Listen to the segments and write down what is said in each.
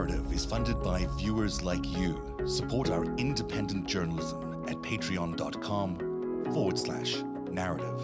Narrative is funded by viewers like you. Support our independent journalism at patreon.com forward slash narrative.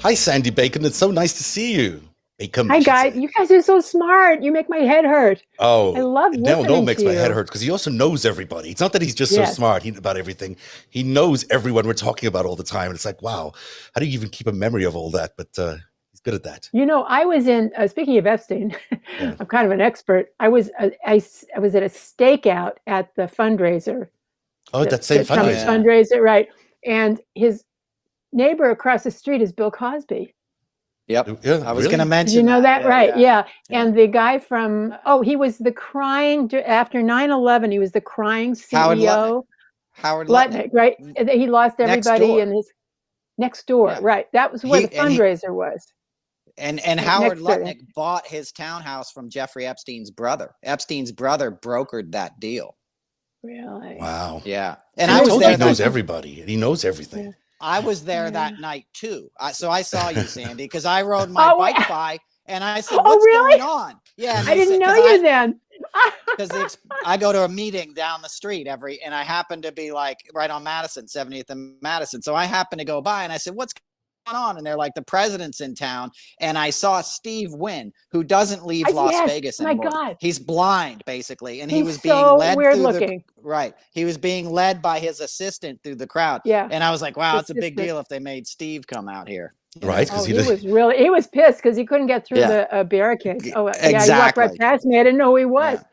Hi, Sandi Bachom. It's so nice to see you. Bachom. I Hi guys, you guys are so smart. You make my head hurt. Oh, I love no, no, makes my head you. hurt because he also knows everybody. It's not that he's just Yes. so smart he, about everything. He knows everyone we're talking about all the time, and it's like, wow, how do you even keep a memory of all that? But uh, he's good at that. You know, I was in. Uh, speaking of Epstein, Yeah. I'm kind of an expert. I was. Uh, I, I was at a stakeout at the fundraiser. Oh, that same the Trump fundraiser. fundraiser, right? And his neighbor across the street is Bill Cosby. Yep. Yeah, I was really? going to Did mention. you know that, right? Yeah. Yeah. And the guy from oh, he was the crying after 9/11. He was the crying CEO. Howard Lutnick. Howard Lutnick, Lutnick. right? Mm. And then He lost everybody door. in his next door, Yeah. right? That was where He- the and he- fundraiser was. And and Howard next to it. Lutnick bought his townhouse from Jeffrey Epstein's brother. Epstein's brother brokered that deal. Really? Wow. Yeah. And I, I was told you there. he knows everybody, he knows everything. I was there that mm. night too. I, so I saw you, Sandi, because I rode oh, my Oh, bike by and I said, Oh, "What's really? going on?" Yeah. I didn't said- know you I- then. because I go to a meeting down the street every, and I happen to be like right on Madison, 70th and Madison. So I happen to go by and I said, "What's going on?" And they're like, "The president's in town." And I saw Steve Wynn, who doesn't leave I- Las yes, Vegas my. God. He's blind, basically, and he was being so led weird through looking. the right. He was being led by his assistant through the crowd. Yeah. And I was like, "Wow, His it's a big deal if they made Steve come out here." you know? Right? Oh, he he, was really he was pissed because he couldn't get through Yeah. the uh, barricades. Oh, uh, yeah, he walked right past me. I didn't know who he was. Yeah.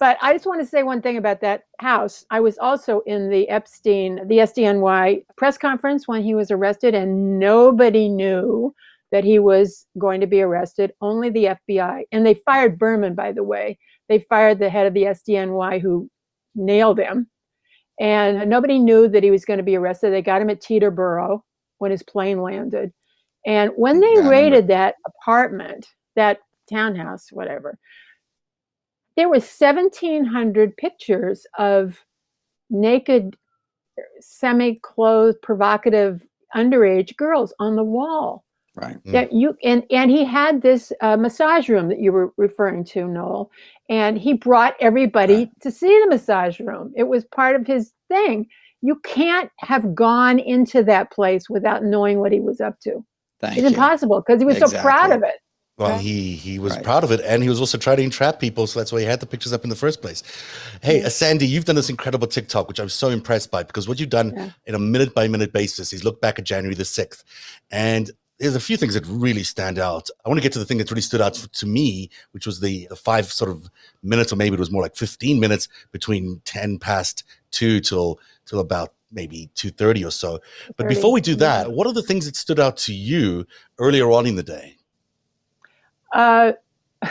But I just want to say one thing about that house. I was also in the Epstein, the SDNY press conference when he was arrested, and nobody knew that he was going to be arrested. Only the FBI. And they fired Berman, by the way. They fired the head of the SDNY who nailed him. And nobody knew that he was going to be arrested. They got him at Teterboro when his plane landed. And when they Yeah, raided that apartment, that townhouse, whatever, there were 1,700 pictures of naked, semi-clothed, provocative underage girls on the wall. Right. That you and and he had this uh, massage room that you were referring to, Noel, and he brought everybody Right. to see the massage room. It was part of his thing. You can't have gone into that place without knowing what he was up to. Thank It's you. impossible because he was so proud of it. Well, Right. he he was Right. proud of it, and he was also trying to entrap people, so that's why he had the pictures up in the first place. Hey, Yeah. Sandi, you've done this incredible TikTok, which I'm so impressed by because what you've done Yeah. in a minute by minute basis is look back at January the sixth, and there's a few things that really stand out. I want to get to the thing that really stood out to me, which was the, the five sort of minutes, or maybe it was more like 15 minutes between 10 past two till till about maybe 2.30 or so. But 30, before we do yeah. that, what are the things that stood out to you earlier on in the day? Uh,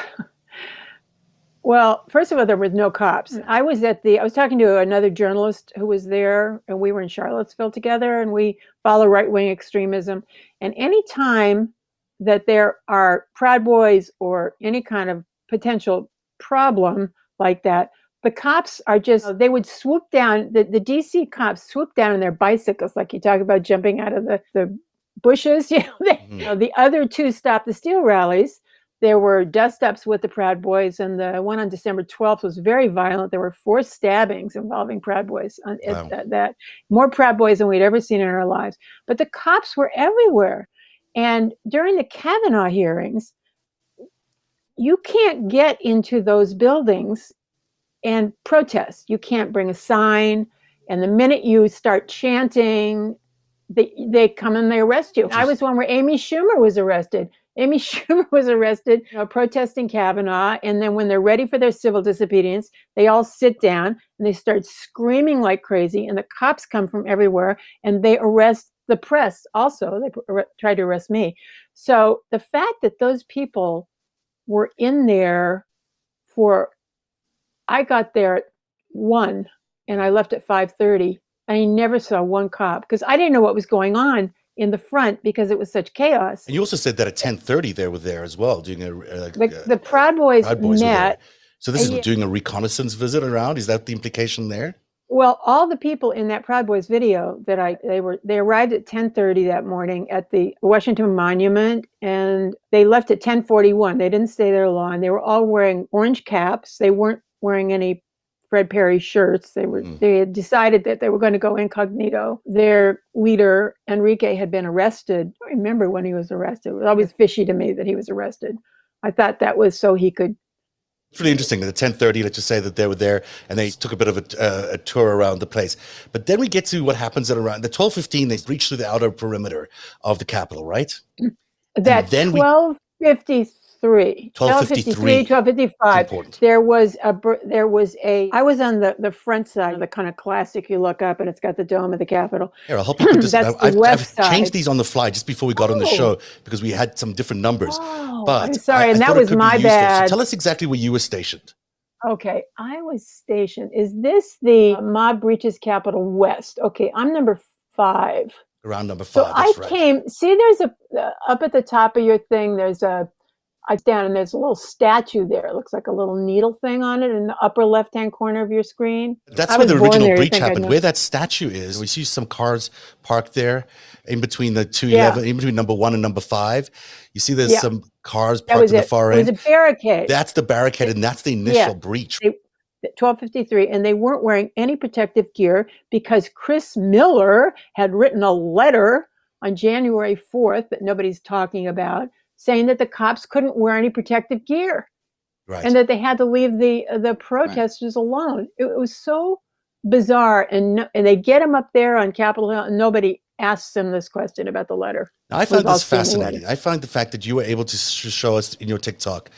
well, first of all, there were no cops. I was at the. I was talking to another journalist who was there, and we were in Charlottesville together, and we follow right wing extremism. And any time that there are Proud Boys or any kind of potential problem like that, the cops are just. They would swoop down. The, the DC cops swoop down on their bicycles, like you talk about jumping out of the the bushes. You know, they, Mhm. you know, the other two stop the steal rallies there were dust ups with the Proud Boys, and the one on December 12th was very violent. There were four stabbings involving Proud Boys. Uh, on, wow. that, that more Proud Boys than we'd ever seen in our lives. But the cops were everywhere. And during the Kavanaugh hearings, you can't get into those buildings and protest. You can't bring a sign. And the minute you start chanting, they, they come and they arrest you. I was one where Amy Schumer was arrested. Amy Schumer was arrested you know, protesting Kavanaugh. And then when they're ready for their civil disobedience, they all sit down and they start screaming like crazy. And the cops come from everywhere and they arrest the press also. They tried to arrest me. So the fact that those people were in there for, I got there at one and I left at 5:30. I never saw one cop because I didn't know what was going on in the front because it was such chaos. And you also said that at 10.30 they were there as well, doing a... Uh, a The, uh, the Proud Boys, Proud Boys met So this is Yeah. doing a reconnaissance visit around. Is that the implication there? Well, all the people in that Proud Boys video that I they were they arrived at 10:30 that morning at the Washington Monument and they left at 10:41. They didn't stay there long. They were all wearing orange caps. They weren't wearing any Fred Perry shirts. They were Mm. they had decided that they were going to go incognito. Their leader Enrique had been arrested. I remember when he was arrested. It was always fishy to me that he was arrested. I thought that was so he could It's really interesting. At ten thirty, let's just say that they were there and they took a bit of a, uh, a tour around the place. But then we get to what happens at around the twelve fifteen. They breach through the outer perimeter of the Capitol, right? that then we- 1253 1253. 1255 there was a there was a i was on the the front side the kind of classic you look up and it's got the dome of the capitol Here, I'll help you this. That's I've, the I've- west I've changed these on the fly just before we got on the Oh. show because we had some different numbers. oh but i'm sorry I- I and that was my bad So tell us exactly where you were stationed. okay i was stationed is this the mob breaches Capitol west okay i'm number five Around number five. So. I right. came. See, there's a uh, up at the top of your thing. There's a. I stand and there's a little statue there. It looks like a little needle thing on it in the upper left hand corner of your screen. That's I where the original there, breach happened. Where that statue is, we see some cars parked there in between the two. eleven, in between number one and number five. You see there's Yeah. some cars parked in the far it. far It was end. a barricade. That's the barricade, and that's the initial breach. 1253 and they weren't wearing any protective gear because Chris Miller had written a letter on January 4th that nobody's talking about saying that the cops couldn't wear any protective gear Right. and that they had to leave the the protesters alone. It, was so bizarre and no, and they get him up there on Capitol Hill and nobody asks him this question about the letter. Now, I find this fascinating. I find the fact that you were able to sh- show us in your TikTok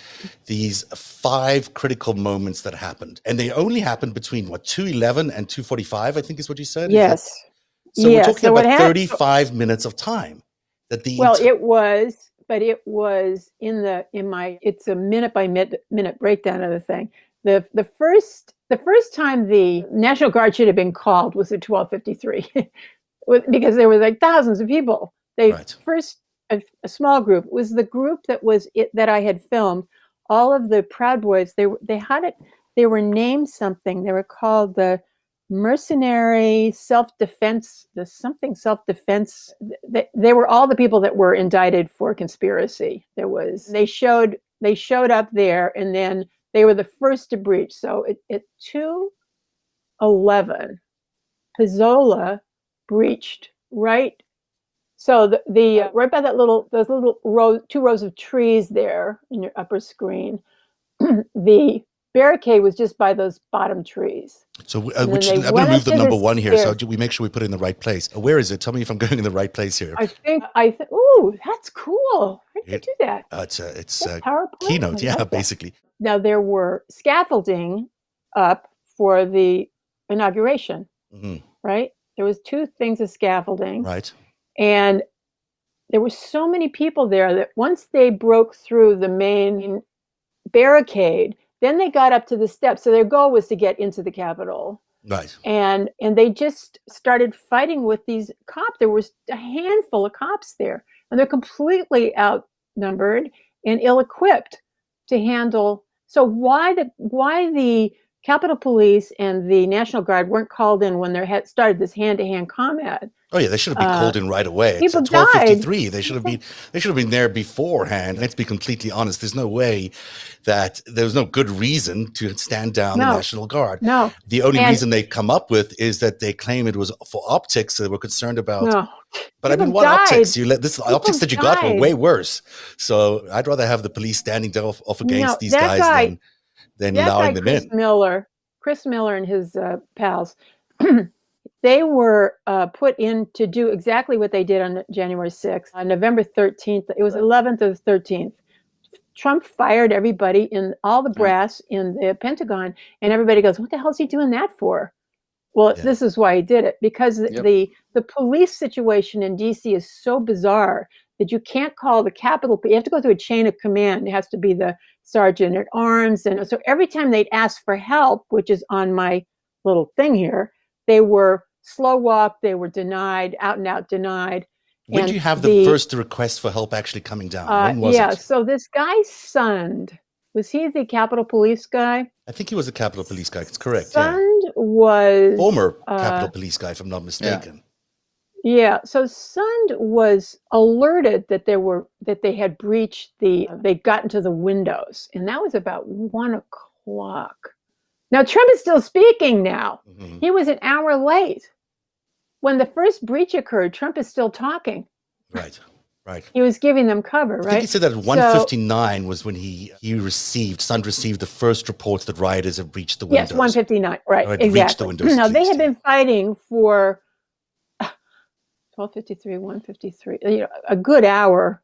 these five critical moments that happened, and they only happened between what two eleven and two forty five. I think is what you said. Is that- Yes. so we're yes. talking So about happened- thirty five minutes of time that the Well, it was, but it was in the in my. It's a minute by minute minute breakdown of the thing. the The first the first time the National Guard should have been called was at twelve fifty three, because there were like thousands of people. They Right. first a, a small group it was the group that was it that I had filmed. All of the Proud Boys. They they had it. They were named something. They were called the mercenary self-defense something self-defense they, they were all the people that were indicted for conspiracy. There was they showed they showed up there and then they were the first to breach. So at, at 211 Pezzola breached right? So the, the uh, right by that little those little row two rows of trees there in your upper screen the barricade was just by those bottom trees So, uh, which I'm going to move the number one here, so we make sure we put it in the right place. Uh, Where is it? Tell me if I'm going in the right place here. I think I think. Ooh, that's cool. How did you do that? Uh, it's a it's That's uh, PowerPoint. keynote, yeah, love that. basically. Now there were scaffolding up for the inauguration. hmm Right. There was two things of scaffolding, Right. and there were so many people there that once they broke through the main barricade, then they got up to the steps. So their goal was to get into the Capitol. Right. and and they just started fighting with these cops there was a handful of cops there and they're completely outnumbered and ill-equipped to handle so why the why the capitol police and the national guard weren't called in when they had started this hand-to-hand combat Oh yeah, they should have been Uh, called in right away. It's people at twelve died. They should have been they should have been there beforehand. Let's be completely honest. There's no way that there was no good reason to stand down the National Guard. no The only And- reason they come up with is that they claim it was for optics. So they were concerned about. no but I mean, people what optics? You let this People optics that you got were way worse. So I'd rather have the police standing off, off against No, these guys guy- than than that allowing them Chris in. Miller, Chris Miller and his uh, pals, they were uh, put in to do exactly what they did on January 6th. On November 13th, it was 11th or 13th. Trump fired everybody in all the brass in the Pentagon, and everybody goes, "What the hell is he doing that for?" Well, Yeah. this is why he did it because the- Yep. the the police situation in DC is so bizarre that you can't call the Capitol. You have to go through a chain of command. It has to be the sergeant at arms, and so every time they'd ask for help, which is on my little thing here, they were slow walked. They were denied, out and out denied. When do you have the, the- first request for help actually coming down? Uh, when was yeah, it? so this guy's son Was he the Capitol Police guy? I think he was a Capitol Police guy. It's correct. Yeah. Sund was Former uh, Capitol Police guy, if I'm not mistaken. Yeah, so Sund was alerted that there were that they had breached the they got into the windows, and that was about one o'clock. Now Trump is still speaking now. Mhm. He was an hour late. When the first breach occurred, Trump is still talking. Right. Right. He was giving them cover, I think he said that at 159 was when he he received Sund received the first reports that rioters have breached the windows. Yes, 159. Right, Or had reached the exactly. windows now they had been fighting for 1253, 153, you know, a good hour,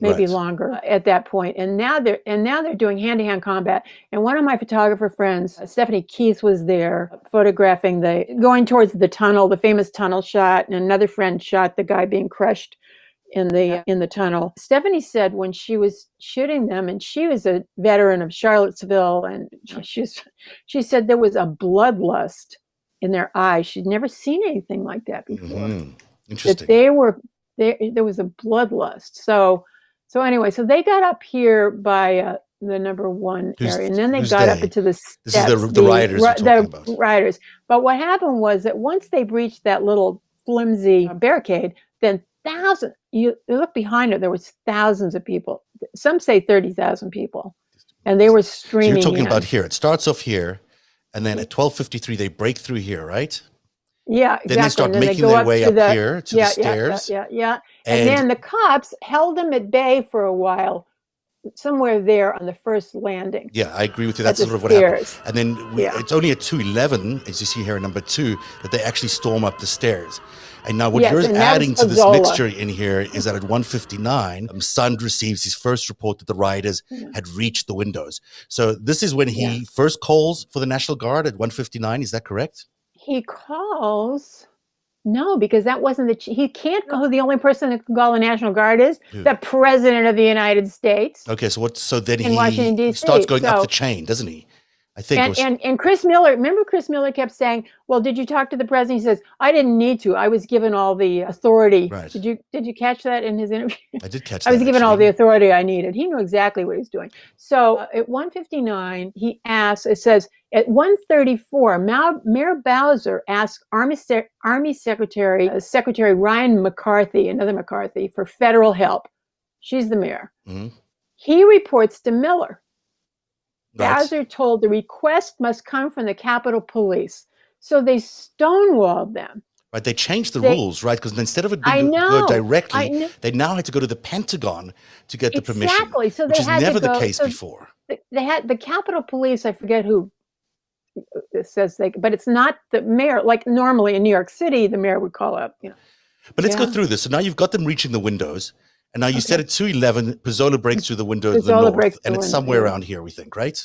maybe Right. longer at that point. And now they're and now they're doing hand-to-hand combat. And one of my photographer friends, Stephanie Keith, was there photographing the going towards the tunnel, the famous tunnel shot, and another friend shot the guy being crushed in the in the tunnel. Stephanie said when she was shooting them, and she was a veteran of Charlottesville, and she's she said there was a bloodlust in their eyes. She'd never seen anything like that before. Mm-hmm. Mhm. That Interesting. they were there. There was a bloodlust. So so anyway, so they got up here by uh, the number one Who's- area, and then they got up into the This is the- steps, the rioters you're ri- talking the rioters. But what happened was that once they breached that little flimsy barricade, then thousands. You, you look behind it. There was thousands of people. Some say thirty thousand people, and they were So streaming. you're talking in. about here. It starts off here, and then at 12:53 they break through here, right? Yeah, exactly. Then they start then making go their up way up the, here to yeah, the yeah, yeah, stairs, Yeah, yeah, And, and, then the cops held them at bay for a while, somewhere there on the first landing. yeah, I agree with you. That's sort of what happened. stairs. And then we, Yeah. it's only at 211, as you see here in number two, that they actually storm up the stairs. And now what Yes, you're and that was adding to this mixture in here is that at 159, um, Sund receives his first report that the rioters Yeah. had reached the windows. So this is when he Yeah. first calls for the National Guard at 159. Is that correct? He calls. No, because that wasn't the. ch- He can't go. The only person that can call the National Guard is Who? the President of the United States. Okay, so what? So then In he Washington, D.C., starts going up the chain, doesn't he? I think. And, was, and and Chris Miller, remember Chris Miller kept saying, "Well, did you talk to the president?" He says, "I didn't need to. I was given all the authority." Right. Did you did you catch that in his interview? I did catch. I was given all the authority I needed. He knew exactly what he was doing. So uh, at 159, he asks, it says, at 134, Mal- Mayor Bowser asked Army, Sec- Army Secretary, uh, Secretary Ryan McCarthy, another McCarthy, for federal help. She's the mayor. Mhm. He reports to Miller. Right. Bowser told the request must come from the Capitol Police. So they stonewalled them. Right, they changed the They- rules, right? Because instead of it being go know, directly, they now had to go to the Pentagon to get the permission, Exactly. So which they is had never to go, the case so before. they had the Capitol Police. I forget who uh, says they, but it's not the mayor. Like normally in New York City, the mayor would call up. You know, But let's go through this. So now you've got them reaching the windows, and now you Okay. said at 211, Pezzola breaks through the window to the north, and the it's somewhere around here, we think, right?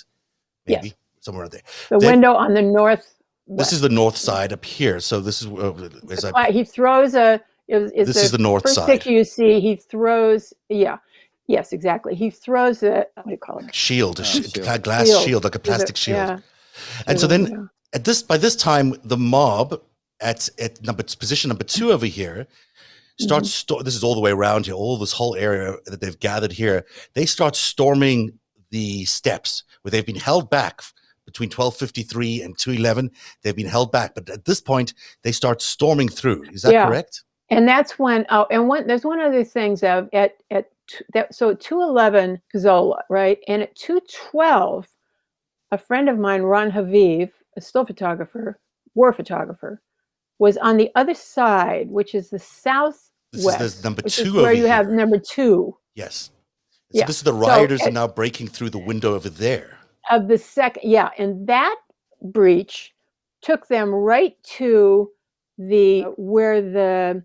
Yes. Maybe somewhere around there. the Then- window on the north. This is the north side up here. So this is uh, as I, he throws a. Is, is this is the north first side. picture you see? He throws. Yeah. Yes, exactly. He throws a. What do you call it? shield, a sh- shield. a glass Shield. shield, like a To the- plastic shield. Yeah. And to so then window. at this by this time the mob at at number position number two over here starts Mm-hmm. sto- this is all the way around here all this whole area that they've gathered here they start storming the steps where they've been held back between 1253 and 211 they've been held back but at this point they start storming through is that Yeah. correct and that's when oh and one there's one other thing Zev, at at t- that so at 211 Zola right and at 212 a friend of mine Ron Haviv a still photographer war photographer was on the other side which is the southwest this is the number two where you have number two. Yes. So Yeah. this is the So rioters are now breaking through the window over there. Of the second yeah and that breach took them right to the where the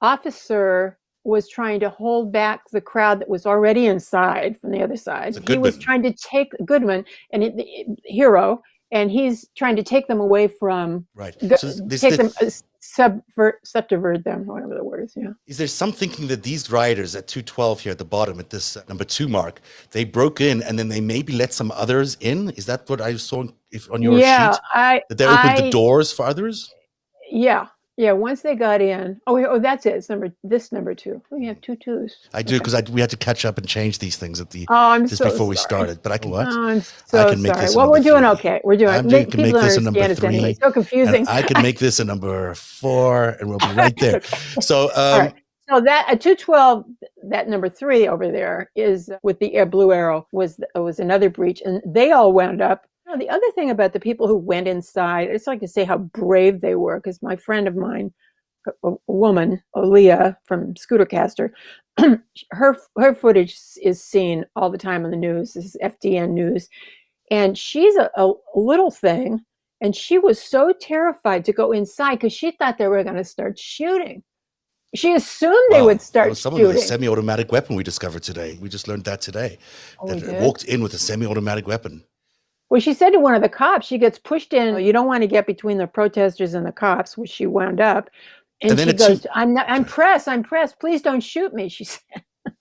officer was trying to hold back the crowd that was already inside from the other side. He was trying to take goodman and it, it- hero and he's trying to take them away from right go, so this, take this- them uh, subvert subvert them whatever the word is yeah Is there some thinking that these riders at 212 here at the bottom at this uh, number two mark, they broke in and then they maybe let some others in? Is that what I saw if, on your yeah sheet? i That they opened I- the doors for others? Yeah, Yeah, once they got in. Oh, oh, that's it. It's number this number two. We have two twos. I do Okay. because we had to catch up and change these things at the Oh, I'm just so before we started. But I can what? Oh, I'm so can make sorry. this Well, we're doing three. okay. We're doing. I'm make, can make this a number us anyway. three, So confusing. I can make this a number four, and we'll be right there. So, um, right. So that a two twelve, that number three over there is with the Air Blue Arrow was was another breach, and they all wound up. Now, the other thing about the people who went inside, I just like to say how brave they were, because my friend of mine, a, a woman, Aaliyah from Scootercaster, her her footage is seen all the time on the news. This is FDN news, and she's a, a little thing, and she was so terrified to go inside because she thought they were going to start shooting. She assumed they wow, would start was some of the shooting. semi-automatic weapon we discovered today. We just learned that today. Oh, that walked in with a semi-automatic weapon. Well, she said to one of the cops, she gets pushed in. Oh, you don't want to get between the protesters and the cops, which she wound up. And, And then she it's- goes, "I'm not. I'm pressed. I'm pressed. Please don't shoot me." She said. But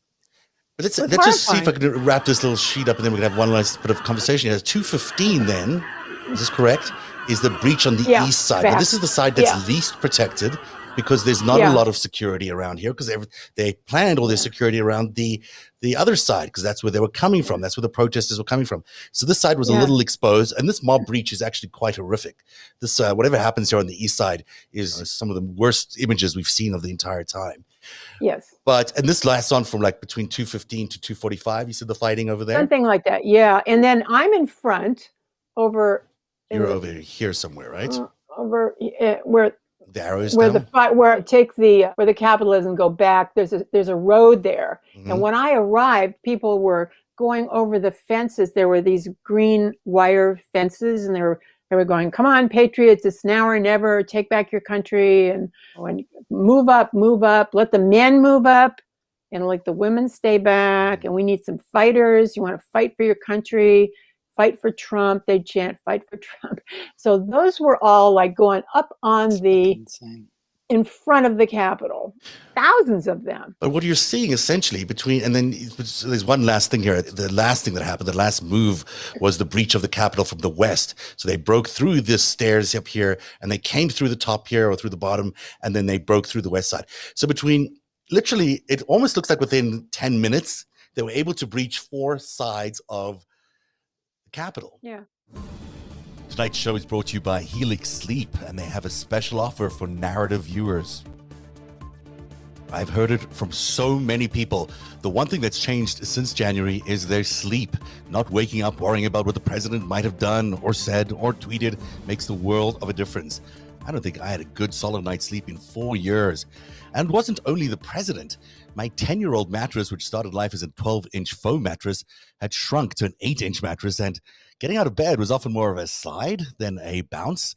let's, let's just see if I can wrap this little sheet up and then we can have one last bit of conversation. It's 215 then, is this correct? Is the breach on the Yeah, east side. Now, this is the side that's Yeah. least protected because there's not Yeah. a lot of security around here because they planned all their security around the the other side because that's where they were coming from. That's where the protesters were coming from. So this side was a little exposed and this mob breach is actually quite horrific. This uh, whatever happens here on the east side is some of the worst images we've seen of the entire time. Yes, But and this lasts on from like between 215 to 245. You said the fighting over there? something like that. Yeah, and then I'm in front, over. You're the- over here somewhere, right? uh, over uh, where the arrows where down. the fight where take the where the capitalism go back. There's a there's a road there, Mhm. and when I arrived, people were going over the fences. There were these green wire fences, and they were they were going, "Come on, patriots! It's now or never. Take back your country and, and move up, move up. Let the men move up, and like the women stay back. And we need some fighters. You want to fight for your country." Fight for Trump. They chant, fight for Trump. So those were all like going up on the Insane. in front of the Capitol. Thousands of them. But what you're seeing essentially between, and then so there's one last thing here. The last thing that happened, the last move was the breach of the Capitol from the west. So they broke through the stairs up here and they came through the top here or through the bottom, and then they broke through the west side. So between literally, it almost looks like within 10 minutes, they were able to breach four sides of the Capitol. Yeah. Tonight's show is brought to you by Helix Sleep, and they have a special offer for narrative viewers. I've heard it from so many people. The one thing that's changed since January is their sleep. Not waking up worrying about what the president might have done or said or tweeted makes the world of a difference. I don't think I had a good solid night's sleep in four years. And it wasn't only the president. My 10 year old mattress, which started life as a 12 inch foam mattress, had shrunk to an 8 inch mattress, and getting out of bed was often more of a slide than a bounce.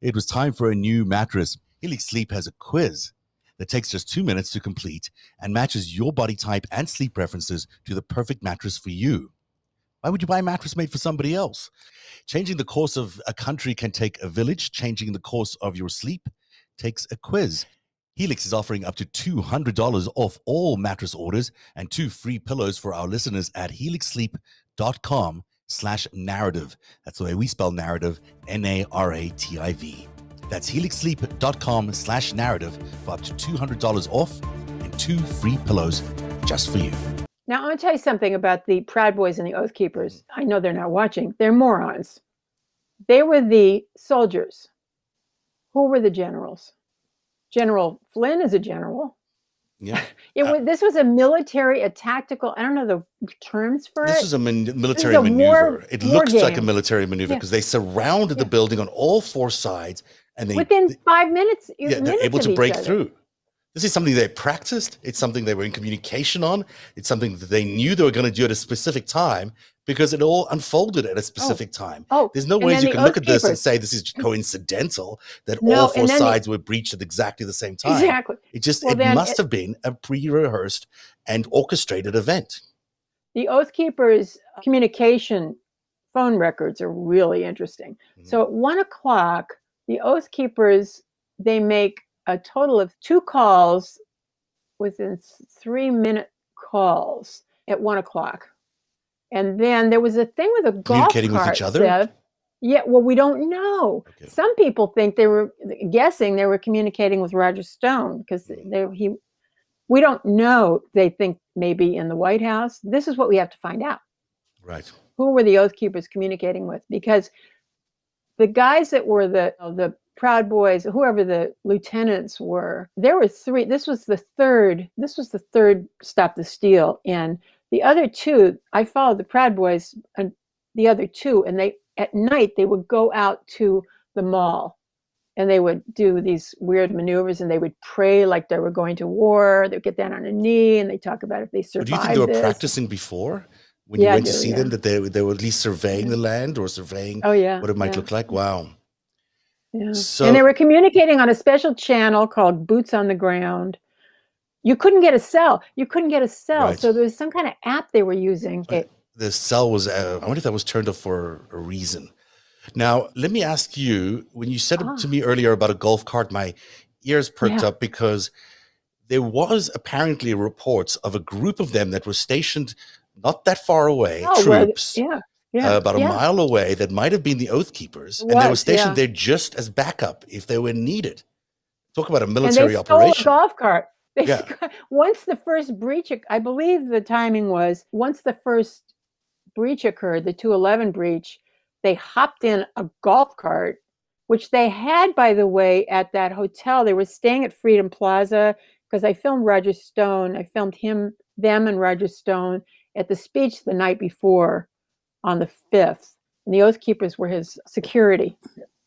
It was time for a new mattress. Helix Sleep has a quiz that takes just two minutes to complete and matches your body type and sleep preferences to the perfect mattress for you. Why would you buy a mattress made for somebody else? Changing the course of a country can take a village. Changing the course of your sleep takes a quiz. Helix is offering up to $200 off all mattress orders and two free pillows for our listeners at helixsleep.com slash narrative. That's the way we spell narrative, N-A-R-A-T-I-V. That's helixsleep.com slash narrative for up to $200 off and two free pillows just for you. Now, I want to tell you something about the Proud Boys and the Oath Keepers. I know they're not watching. They're morons. They were the soldiers. Who were the generals? General Flynn is a general. Yeah. It Uh, this was a military, a tactical, I don't know the terms for This is a man- military a war- maneuver. it war looks like a military maneuver Yeah. because they surrounded the building on all four sides and they Within they- five minutes, yeah, they're able to break other. through. This is something they practiced. It's something they were in communication on. It's something that they knew they were going to do at a specific time because it all unfolded at a specific time. Oh, There's no ways you can look at this and say this is coincidental that No, all four then the- sides were breached at exactly the same time. exactly. It just Well, it must it- have been a pre-rehearsed and orchestrated event. The Oath Keepers communication phone records are really interesting. Mm-hmm. So at one o'clock, the Oath Keepers they make a total of two calls within three minute calls at one o'clock, and then there was a thing with a golf Communicating with cart. each other? Zev. Yeah, well, we don't know. Okay. Some people think they were guessing they were communicating with Roger Stone because Mm. they he. We don't know. They think maybe in the White House. This is what we have to find out. Right. Who were the Oath Keepers communicating with? Because the guys that were the the Proud Boys, whoever the lieutenants were, there were three. This was the third. This was the third stop the steal, and the other two. I followed the Proud Boys and the other two, and they at night they would go out to the mall, and they would do these weird maneuvers, and they would pray like they were going to war. They'd get down on a knee, and they talk about if they But do you think they were this. practicing before when Yeah, you went to see yeah. them that they they were at least surveying the land or surveying Oh yeah, what it might look like? Wow. Yeah. So- and they were communicating on a special channel called Boots on the Ground. You couldn't get a cell. You couldn't get a cell. Right. So there was some kind of app they were using. Right. The cell was. Uh, I wonder if that was turned off for a reason. Now, let me ask you: when you said Ah. to me earlier about a golf cart, my ears perked Yeah. up because there was apparently reports of a group of them that was stationed not that far away, Oh, troops. yeah, yeah, uh, about a yeah. mile away that might have been the Oath Keepers, and they were stationed yeah. there just as backup if they were needed. Talk about a military And they stole operation. a golf cart. They Yeah. once the first breach, I believe the timing was once the first breach occurred, the 211 breach, they hopped in a golf cart, which they had, by the way, at that hotel. They were staying at Freedom Plaza because I filmed Roger Stone. I filmed him, them, and Roger Stone at the speech the night before on the 5th. And the Oath Keepers were his security.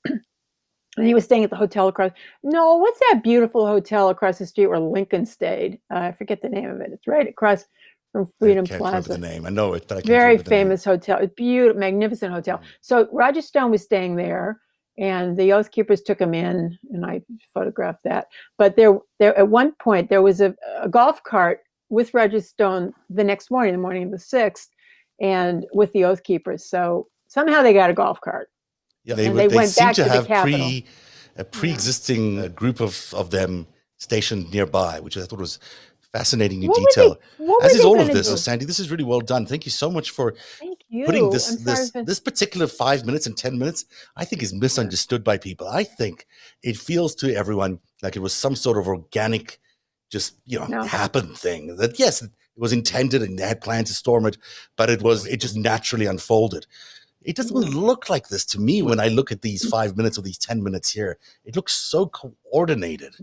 and he was staying at the hotel across. No, what's that beautiful hotel across the street where Lincoln stayed? Uh, I forget the name of it. It's right across from I Freedom can't remember Plaza the name. I know it, but I can't very remember the name. famous hotel. It's beautiful, magnificent hotel. Mm. So Roger Stone was staying there, and the Oath Keepers took him in, and I photographed that. But there, there at one point there was a, a golf cart with Roger Stone the next morning, the morning of the sixth, and with the Oath Keepers. So somehow they got a golf cart. Yeah, they, and would- they they went seem back to to have Capitol. pre a pre-existing uh, group of of them stationed nearby, which I thought was fascinating in What detail. they- As is all of this, do? Sandi. This is really well done. Thank you so much for putting this I'm this for- this particular five minutes and ten minutes. I think is misunderstood by people. I think it feels to everyone like it was some sort of organic, just you know, No. happened thing. That yes, it was intended and they had planned to storm it, but it was it just naturally unfolded. It doesn't look like this to me when I look at these mm. five minutes or these ten minutes here. It looks so coordinated.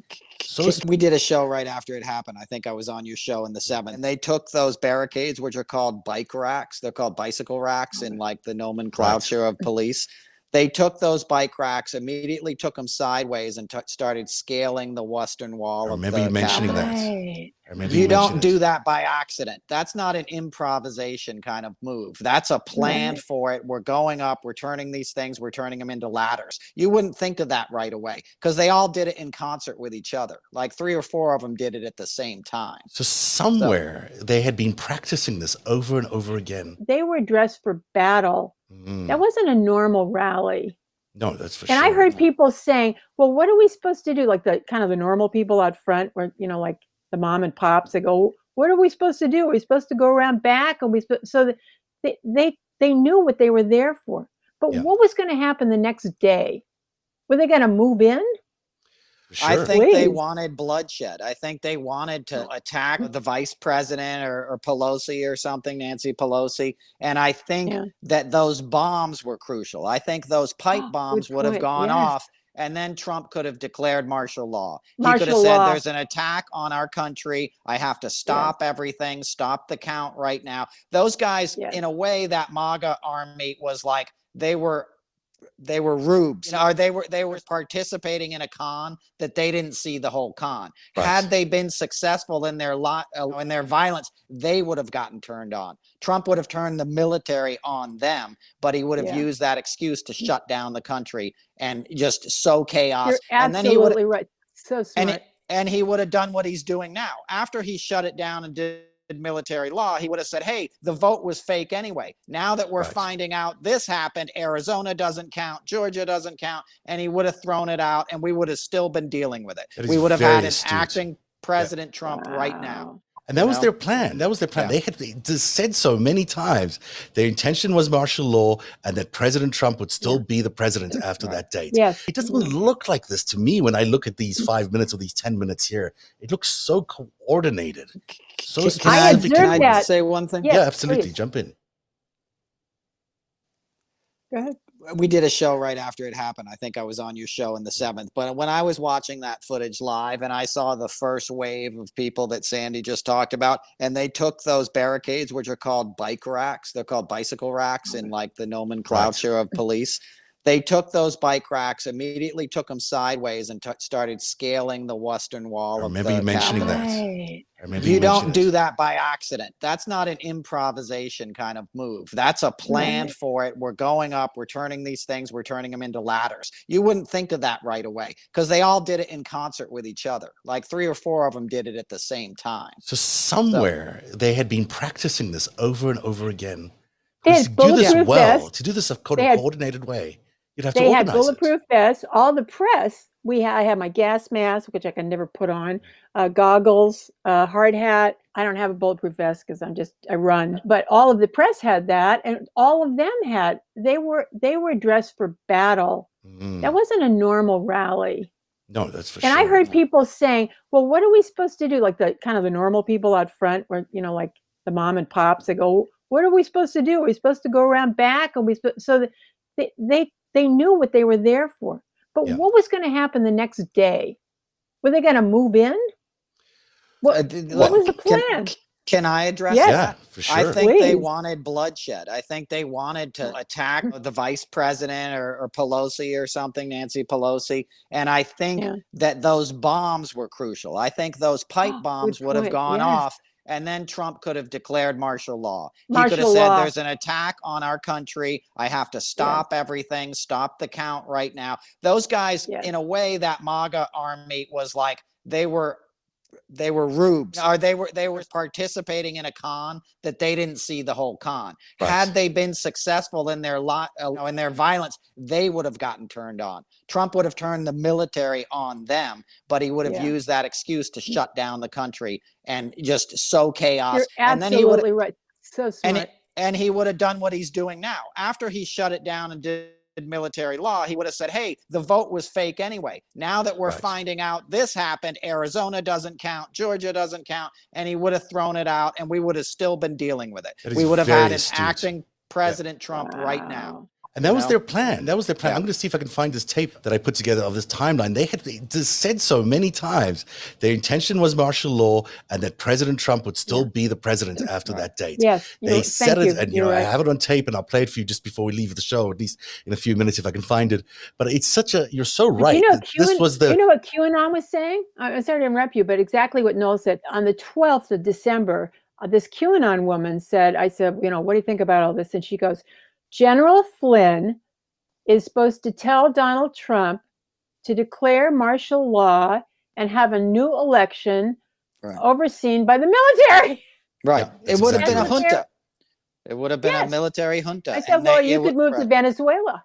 So we did a show right after it happened. I think I was on your show in the mm. seventh. And they took those barricades, which are called bike racks. They're called bicycle racks oh, in like the nomenclature of police. They took those bike racks, immediately took them sideways, and t- started scaling the western wall. I of remember the you mentioning Capitol. that. Right. I remember You don't do it. that by accident. That's not an improvisation kind of move. That's a plan Right. for it. We're going up, we're turning these things, we're turning them into ladders. You wouldn't think of that right away because they all did it in concert with each other. Like three or four of them did it at the same time. So somewhere they had been practicing this over and over again. They were dressed for battle. Mm. That wasn't a normal rally. No, that's for and sure. And I heard people saying, "Well, what are we supposed to do?" Like the kind of the normal people out front, where you know, like the mom and pops, they go, "What are we supposed to do? Are we supposed to go around back?" And we sp-? so that they they they knew what they were there for. But Yeah. what was going to happen the next day? Were they going to move in? For sure. I think they wanted bloodshed. I think they wanted to oh. attack the vice president or, or Pelosi or something, Nancy Pelosi. And I think Yeah. that those bombs were crucial. I think those pipe Oh, bombs would have gone Yes. off. And then Trump could have declared martial law. Martial he could have said, law. There's an attack on our country. I have to stop everything, stop the count right now. Those guys, Yes. in a way, that MAGA army was like, they were they were rubes, you know, or they were they were participating in a con that they didn't see the whole con. Right. Had they been successful in their lot uh, in their violence, they would have gotten turned on. Trump would have turned the military on them, but he would have Yeah. used that excuse to shut down the country and just sow chaos. You're and then he would absolutely right. So smart. and it, and he would have done what he's doing now. After he shut it down and did military law, he would have said, "Hey, the vote was fake anyway. Now that we're Right. finding out this happened, Arizona doesn't count, Georgia doesn't count," and he would have thrown it out, and we would have still been dealing with it. We would have had an astute. acting President Trump right now. Wow. And that You was know? their plan. That was their plan. Yeah. They had they just said so many times. Their intention was martial law and that President Trump would still be the president after Right. that date. Yes. It doesn't look like this to me when I look at these five minutes or these 10 minutes here. It looks so coordinated. So Can, can I, can I say one thing? Yeah, Yeah, absolutely. please. Jump in. Go ahead. We did a show right after it happened. I think I was on your show in the seventh. But when I was watching that footage live and I saw the first wave of people that Sandi just talked about, and they took those barricades, which are called bike racks, they're called bicycle racks oh, in like the nomenclature of police. They took those bike racks, immediately took them sideways, and t- started scaling the western wall. I of remember the you mentioning Capitol. that. Right. I remember You don't do that by accident. That's not an improvisation kind of move. That's a plan Right. for it. We're going up, we're turning these things, we're turning them into ladders. You wouldn't think of that right away because they all did it in concert with each other. Like three or four of them did it at the same time. So somewhere they had been practicing this over and over again. They had to do this bulletproof well, vests. to do this a co- They had- coordinated way, you'd have to They had organize it. bulletproof vests. All the press. We had, I had my gas mask, which I can never put on, uh, goggles, uh, hard hat. I don't have a bulletproof vest because I'm just I run. But all of the press had that, and all of them had. They were they were dressed for battle. Mm. That wasn't a normal rally. No, that's for And sure. I heard people saying, "Well, what are we supposed to do?" Like the kind of the normal people out front, where you know, like the mom and pops, they go, "What are we supposed to do? Are we supposed to go around back?" Are we supposed so that they they they knew what they were there for. But Yeah. what was going to happen the next day? Were they going to move in? What, Uh, what look, was the plan? Can I address Yes. Yeah, that? for sure. I think they wanted bloodshed. I think they wanted to attack the vice president or, or Pelosi or something, Nancy Pelosi. And I think Yeah. that those bombs were crucial. I think those pipe Oh, bombs good would have gone Yes. off. And then Trump could have declared martial law. he could have said, law. There's an attack on our country. I have to stop everything, stop the count right now. Those guys, in a way, that MAGA army was like, they were they were rubes or they were they were participating in a con that they didn't see the whole con Right. had they been successful in their lot uh, in their violence they would have gotten turned on trump would have turned the military on them but he would have Yeah. used that excuse to shut down the country and just sow chaos You're and then he would absolutely right. So smart. and it, and he would have done what he's doing now after he shut it down and did military law he would have said hey the vote was fake anyway now that we're Right. finding out this happened arizona doesn't count georgia doesn't count and he would have thrown it out and we would have still been dealing with it we would have had an astute. acting president trump right now Wow. And that you was know? their plan. That was their plan. Yeah. I'm going to see if I can find this tape that I put together of this timeline. They had said so many times. Their intention was martial law and that President Trump would still be the president after Right. that date. Yes. They you're- said it, you. and you You're know, I have it on tape, and I'll play it for you just before we leave the show, at least in a few minutes if I can find it. But it's such a you're so right. You know, that this was the you know what QAnon was saying? I'm sorry to interrupt you, but exactly what Noel said. On the 12th of December, uh, this QAnon woman said, I said, you know, what do you think about all this? And she goes, General Flynn is supposed to tell Donald Trump to declare martial law and have a new election Right. overseen by the military. right Yeah, it that's would have been a junta it would have been Yes. a military junta I said, well, they- you could would- move to Venezuela.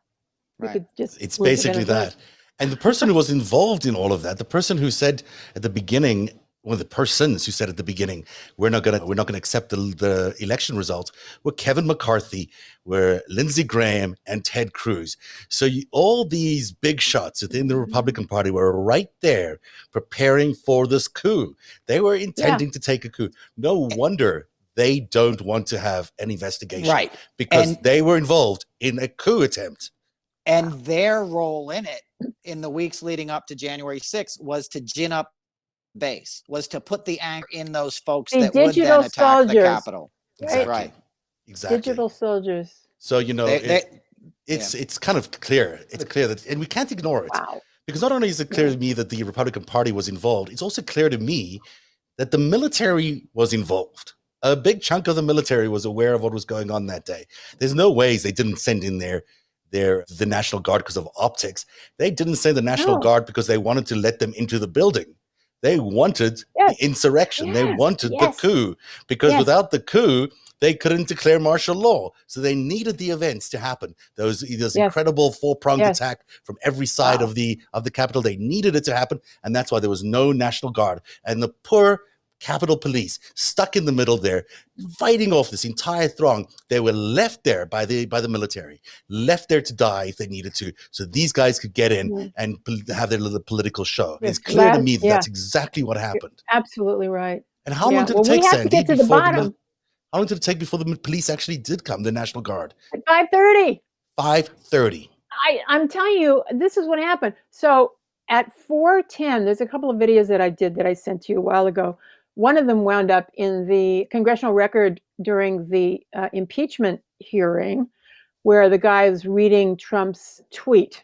We right. could just it's basically that. And the person who was involved in all of that, the person who said at the beginning, one of the persons who said at the beginning, we're not gonna we're not gonna accept the, the election results, were Kevin McCarthy, were Lindsey Graham, and Ted Cruz. So you, all these big shots within the Republican Party were right there preparing for this coup. They were intending to take a coup. No wonder they don't want to have an investigation, right Because And- they were involved in a coup attempt. and their role in it in the weeks leading up to January 6th was to gin up base, was to put the anger in those folks The that would then attack the capital. Capitol. Right. Right. Exactly. Digital soldiers. So you know, They- it- they- it's it's kind of clear. It's clear that, and we can't ignore it Wow. because not only is it clear to me that the Republican Party was involved, it's also clear to me that the military was involved. A big chunk of the military was aware of what was going on that day. There's no ways they didn't send in their their the National Guard because of optics. They didn't send the National No. Guard because they wanted to let them into the building. They wanted Yes. the insurrection. They wanted Yes. the coup because Yes. without the coup, they couldn't declare martial law. So they needed the events to happen. There was this Yes. incredible four-pronged Yes. attack from every side Wow. of the of the Capitol. They needed it to happen, and that's why there was no National Guard. And the poor Capitol Police stuck in the middle there, fighting off this entire throng. They were left there by the by the military, left there to die if they needed to, so these guys could get in Mhm. and pol- have their little political show. Yes, it's clear to me that yeah. that's exactly what happened. Absolutely right. And how Yeah, long did well, it we take, have to get to the bottom. mil- how long did it take before the police actually did come? The National Guard. At 5:30. Five thirty. I, I'm telling you, this is what happened. So at 410, there's a couple of videos that I did that I sent to you a while ago. One of them wound up in the congressional record during the uh, impeachment hearing, where the guy was reading Trump's tweet.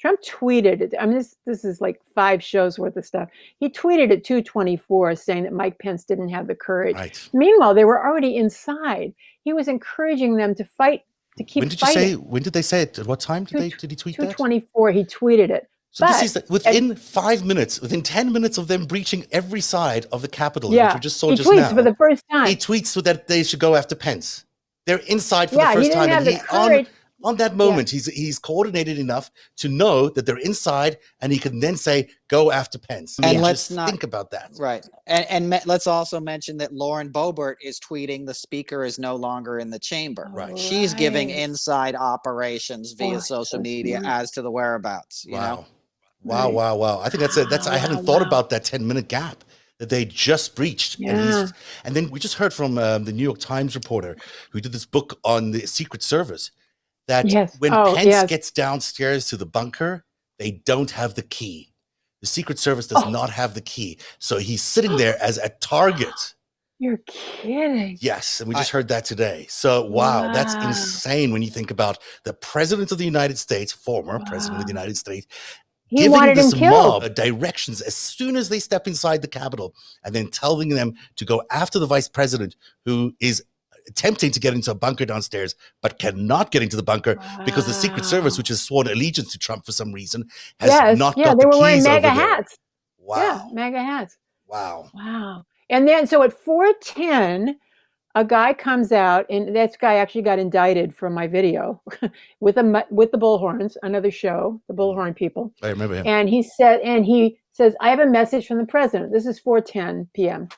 Trump tweeted it. I mean, this this is like five shows worth of stuff. He tweeted at 224 saying that Mike Pence didn't have the courage. Right. Meanwhile, they were already inside. He was encouraging them to fight, to keep when did you say? When did they say it? At what time did they? Did he tweet that? 224, he tweeted it. So this But- is the, within five minutes, within ten minutes of them breaching every side of the Capitol, Yeah, which we just saw he just tweets now. for the first time. he tweets that they should go after Pence. They're inside for yeah, the he first didn't time, have and the he on courage. on that moment, he's he's coordinated enough to know that they're inside, and he can then say, "Go after Pence." And mean, let's just not- think about that. Right. And, and me- let's also mention that Lauren Boebert is tweeting the speaker is no longer in the chamber. Right. Oh, She's giving inside operations via Oh, social media as to the whereabouts. You Wow, know? Wow, Right. wow, wow! I think that's it. That's I Wow, hadn't wow, thought wow. about that ten minute gap that they just breached. And, Yeah. he's, and then we just heard from um, the New York Times reporter who did this book on the Secret Service that Yes. when Oh, Pence yes. gets downstairs to the bunker, they don't have the key. The Secret Service does Oh. not have the key. So he's sitting there as a target. You're kidding. Yes. And we I- just heard that today. So, wow, that's insane when you think about the President of the United States, former President of the United States, He giving wanted this mob uh, directions as soon as they step inside the Capitol and then telling them to go after the vice president who is attempting to get into a bunker downstairs but cannot get into the bunker because the Secret Service, which has sworn allegiance to Trump for some reason, has yes, not yeah, got they the were wearing over MAGA there. hats. Wow. Yeah, MAGA hats. Wow. Wow. And then, so at 410, a guy comes out, and that guy actually got indicted from my video with a mu- with the bullhorns, another show, the bullhorn people. I remember him. and he said and he says i have a message from the president. This is 4:10 p.m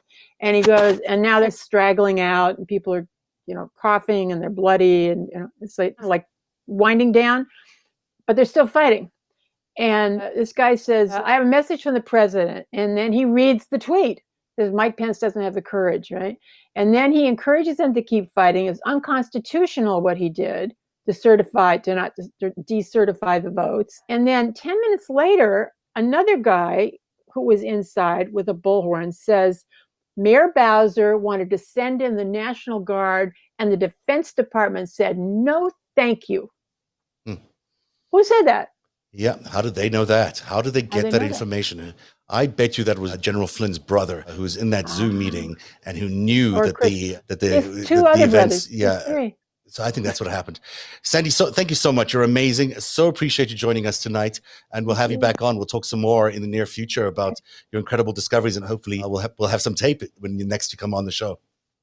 and he goes and now they're straggling out and people are you know coughing and they're bloody and you know, it's like like winding down but they're still fighting. And uh, this guy says i have a message from the president. And then he reads the tweet. says mike pence doesn't have the courage right and then he encourages them to keep fighting it's unconstitutional what he did to certify to not to decertify the votes. And then 10 minutes later, another guy who was inside with a bullhorn says Mayor Bowser wanted to send in the National Guard, and the Defense Department said, no, thank you. Hmm. Who said that? Yeah. How did they know that? How did they get that know that? information? I bet you that was General Flynn's brother who was in that Zoom meeting and who knew Or that Chris- the that the, that the other events. brothers. Yeah. So I think that's what happened. Sandi, so thank you so much. You're amazing. So appreciate you joining us tonight, and we'll have you you. back on. We'll talk some more in the near future about your incredible discoveries, and hopefully uh, we'll have we'll have some tape when you next you come on the show.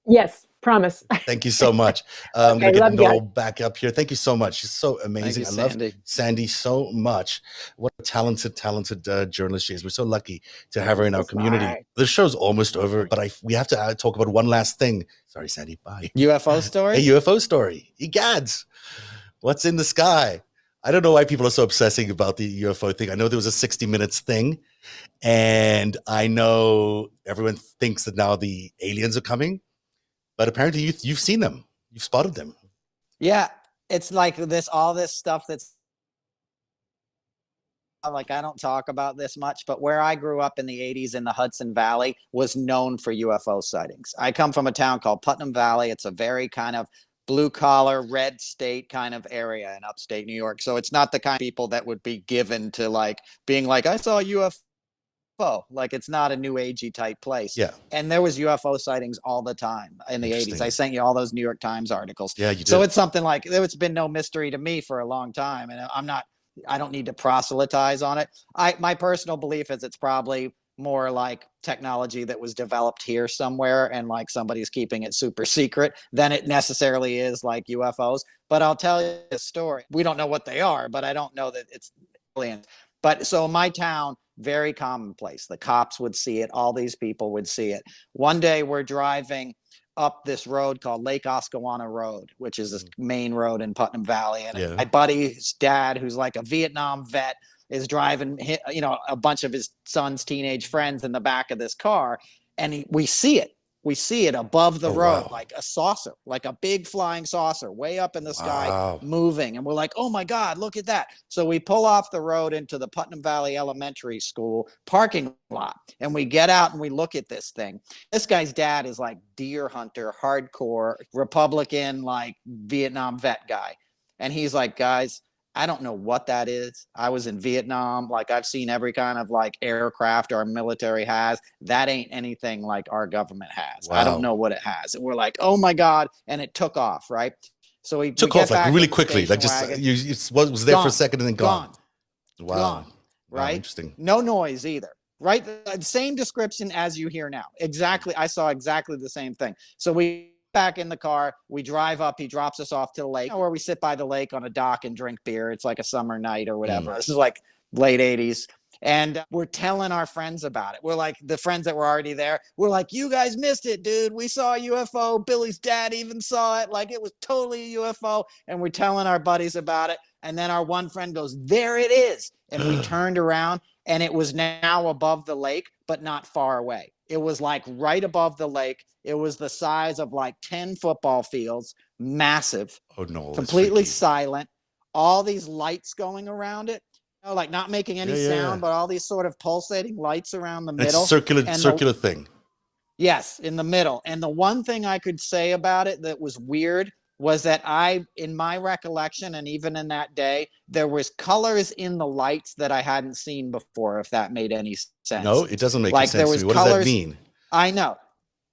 Yes, promise. Thank you so much. Uh, I'm Okay, gonna love get you Noel back up here. Thank you so much. She's so amazing. you, I love Sandi. Sandi so much. What a talented, talented uh, journalist she is. We're so lucky to have her in our So community. smart. The show's almost over, but I we have to uh, talk about one last thing. Sorry, Sandi. Bye. UFO story? A UFO story. Egads. What's in the sky? I don't know why people are so obsessing about the UFO thing. I know there was a 60 minutes thing, and I know everyone thinks that now the aliens are coming, but apparently you, you've seen them. You've spotted them. Yeah, it's like this all this stuff that's like I don't talk about this much, but where I grew up in the 80s in the Hudson Valley was known for UFO sightings. I come from a town called Putnam Valley. It's a very kind of blue collar, red state kind of area in upstate New York. So it's not the kind of people that would be given to like being like, I saw a UFO. Like it's not a new agey type place. Yeah. And there was UFO sightings all the time in the 80s. I sent you all those New York Times articles. Yeah, you did. So it's something like it's been no mystery to me for a long time, and I'm not. I don't need to proselytize on it. I my personal belief is it's probably more like technology that was developed here somewhere and like somebody's keeping it super secret than it necessarily is like UFOs. But I'll tell you a story. We don't know what they are, but I don't know that it's aliens. But so my town, very commonplace. The cops would see it, all these people would see it. One day we're driving up this road called Lake Oscawana Road, which is this mm. main road in Putnam Valley. And Yeah. my buddy's dad, who's like a Vietnam vet, is driving, you know, a bunch of his son's teenage friends in the back of this car, and he, we see it. We see it above the Oh, road, wow. like a saucer, like a big flying saucer, way up in the sky, Wow. moving. And we're like, "Oh my God, look at that!" So we pull off the road into the Putnam Valley Elementary School parking lot, and we get out and we look at this thing. This guy's dad is like deer hunter, hardcore Republican, like Vietnam vet guy. And he's like, guys, I don't know what that is. I was in Vietnam. Like, I've seen every kind of like aircraft our military has. That ain't anything like our government has. I don't know what it has. And we're like, oh my God. And it took off, right? So we Took we off like really quickly. Like just wagon. Uh, you, you was, was there for a second and then gone. gone, Wow. gone, Wow, right? interesting. no noise either right the same description as you hear now exactly i saw exactly the same thing so we back in the car we drive up he drops us off to the lake where we sit by the lake on a dock and drink beer. It's like a summer night or whatever. Mm. This is like late 80s and we're telling our friends about it. We're like the friends that were already there we're like you guys missed it dude. We saw a ufo billy's dad even saw it. Like it was totally a ufo and we're telling our buddies about it. And then our one friend goes there it is. And we turned around and it was now above the lake, but not far away. It was like right above the lake. It was the size of like 10 football fields, massive, Oh no. completely silent, all these lights going around it. You know, like not making any Yeah, sound, yeah. but all these sort of pulsating lights around the And middle. a circular and the- circular thing. Yes, in the middle. And the one thing I could say about it that was weird was that I, in my recollection, and even in that day, there was colors in the lights that I hadn't seen before. If that made any sense. No, it doesn't make Like, sense there to was me. What does that colours- mean? I know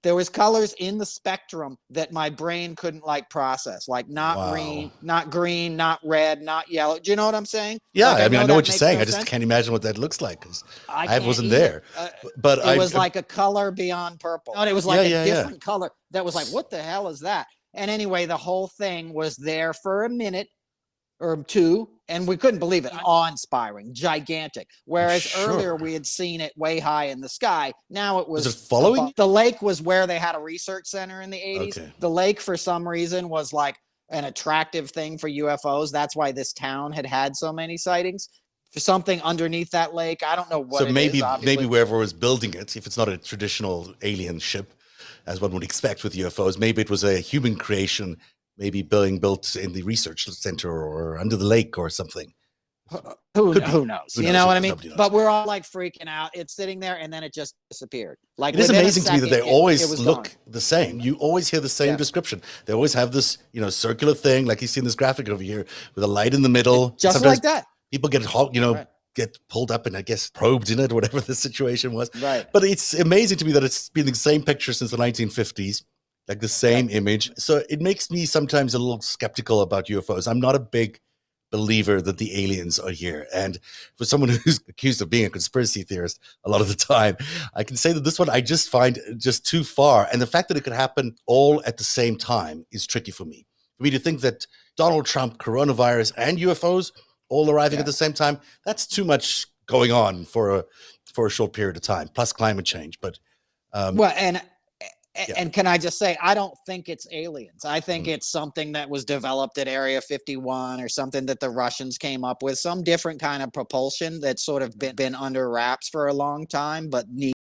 there was colors in the spectrum that my brain couldn't like process, like not Wow. green, not green, not red, not yellow. Do you know what I'm saying? Yeah, Like, I mean, I know what you're saying. no I just sense. can't imagine what that looks like because I can't wasn't either. there. Uh, But it I was like a color beyond purple. And it was like Yeah, a yeah, yeah. different color that was like, what the hell is that? And anyway, the whole thing was there for a minute or two, and we couldn't believe it. Awe-inspiring, gigantic. Whereas sure. earlier we had seen it way high in the sky. Now it was, Was it following above- The lake was where they had a research center in the 80s. Okay. The lake, for some reason, was like an attractive thing for UFOs. That's why this town had had so many sightings. For something underneath that lake, I don't know what. so it is, maybe obviously. maybe whoever was building it, if it's not a traditional alien ship, as one would expect with UFOs, maybe it was a human creation, maybe being built in the research center or under the lake or something. who, Could be. who knows? Who you knows? know what I mean? But we're all like freaking out. It's sitting there and then it just disappeared. Like It is amazing to me that they it- always it look gone. the same. You always hear the same Yeah. description. They always have this, you know, circular thing, like you see in this graphic over here, with a light in the middle. just Sometimes like that. people get you know, Right. Get pulled up and I guess probed in it, whatever the situation was. Right. But it's amazing to me that it's been the same picture since the 1950s, like the same image. So it makes me sometimes a little skeptical about UFOs. I'm not a big believer that the aliens are here. And for someone who's accused of being a conspiracy theorist a lot of the time, I can say that this one I just find just too far. And the fact that it could happen all at the same time is tricky for me. For me to think that Donald Trump, coronavirus, and UFOs all arriving Yeah. at the same time, that's too much going on for a for a short period of time, plus climate change. But um, Well, and Yeah. and can I just say, I don't think it's aliens. I think Mm. it's something that was developed at Area 51 or something that the Russians came up with, some different kind of propulsion that's sort of been, been under wraps for a long time, but need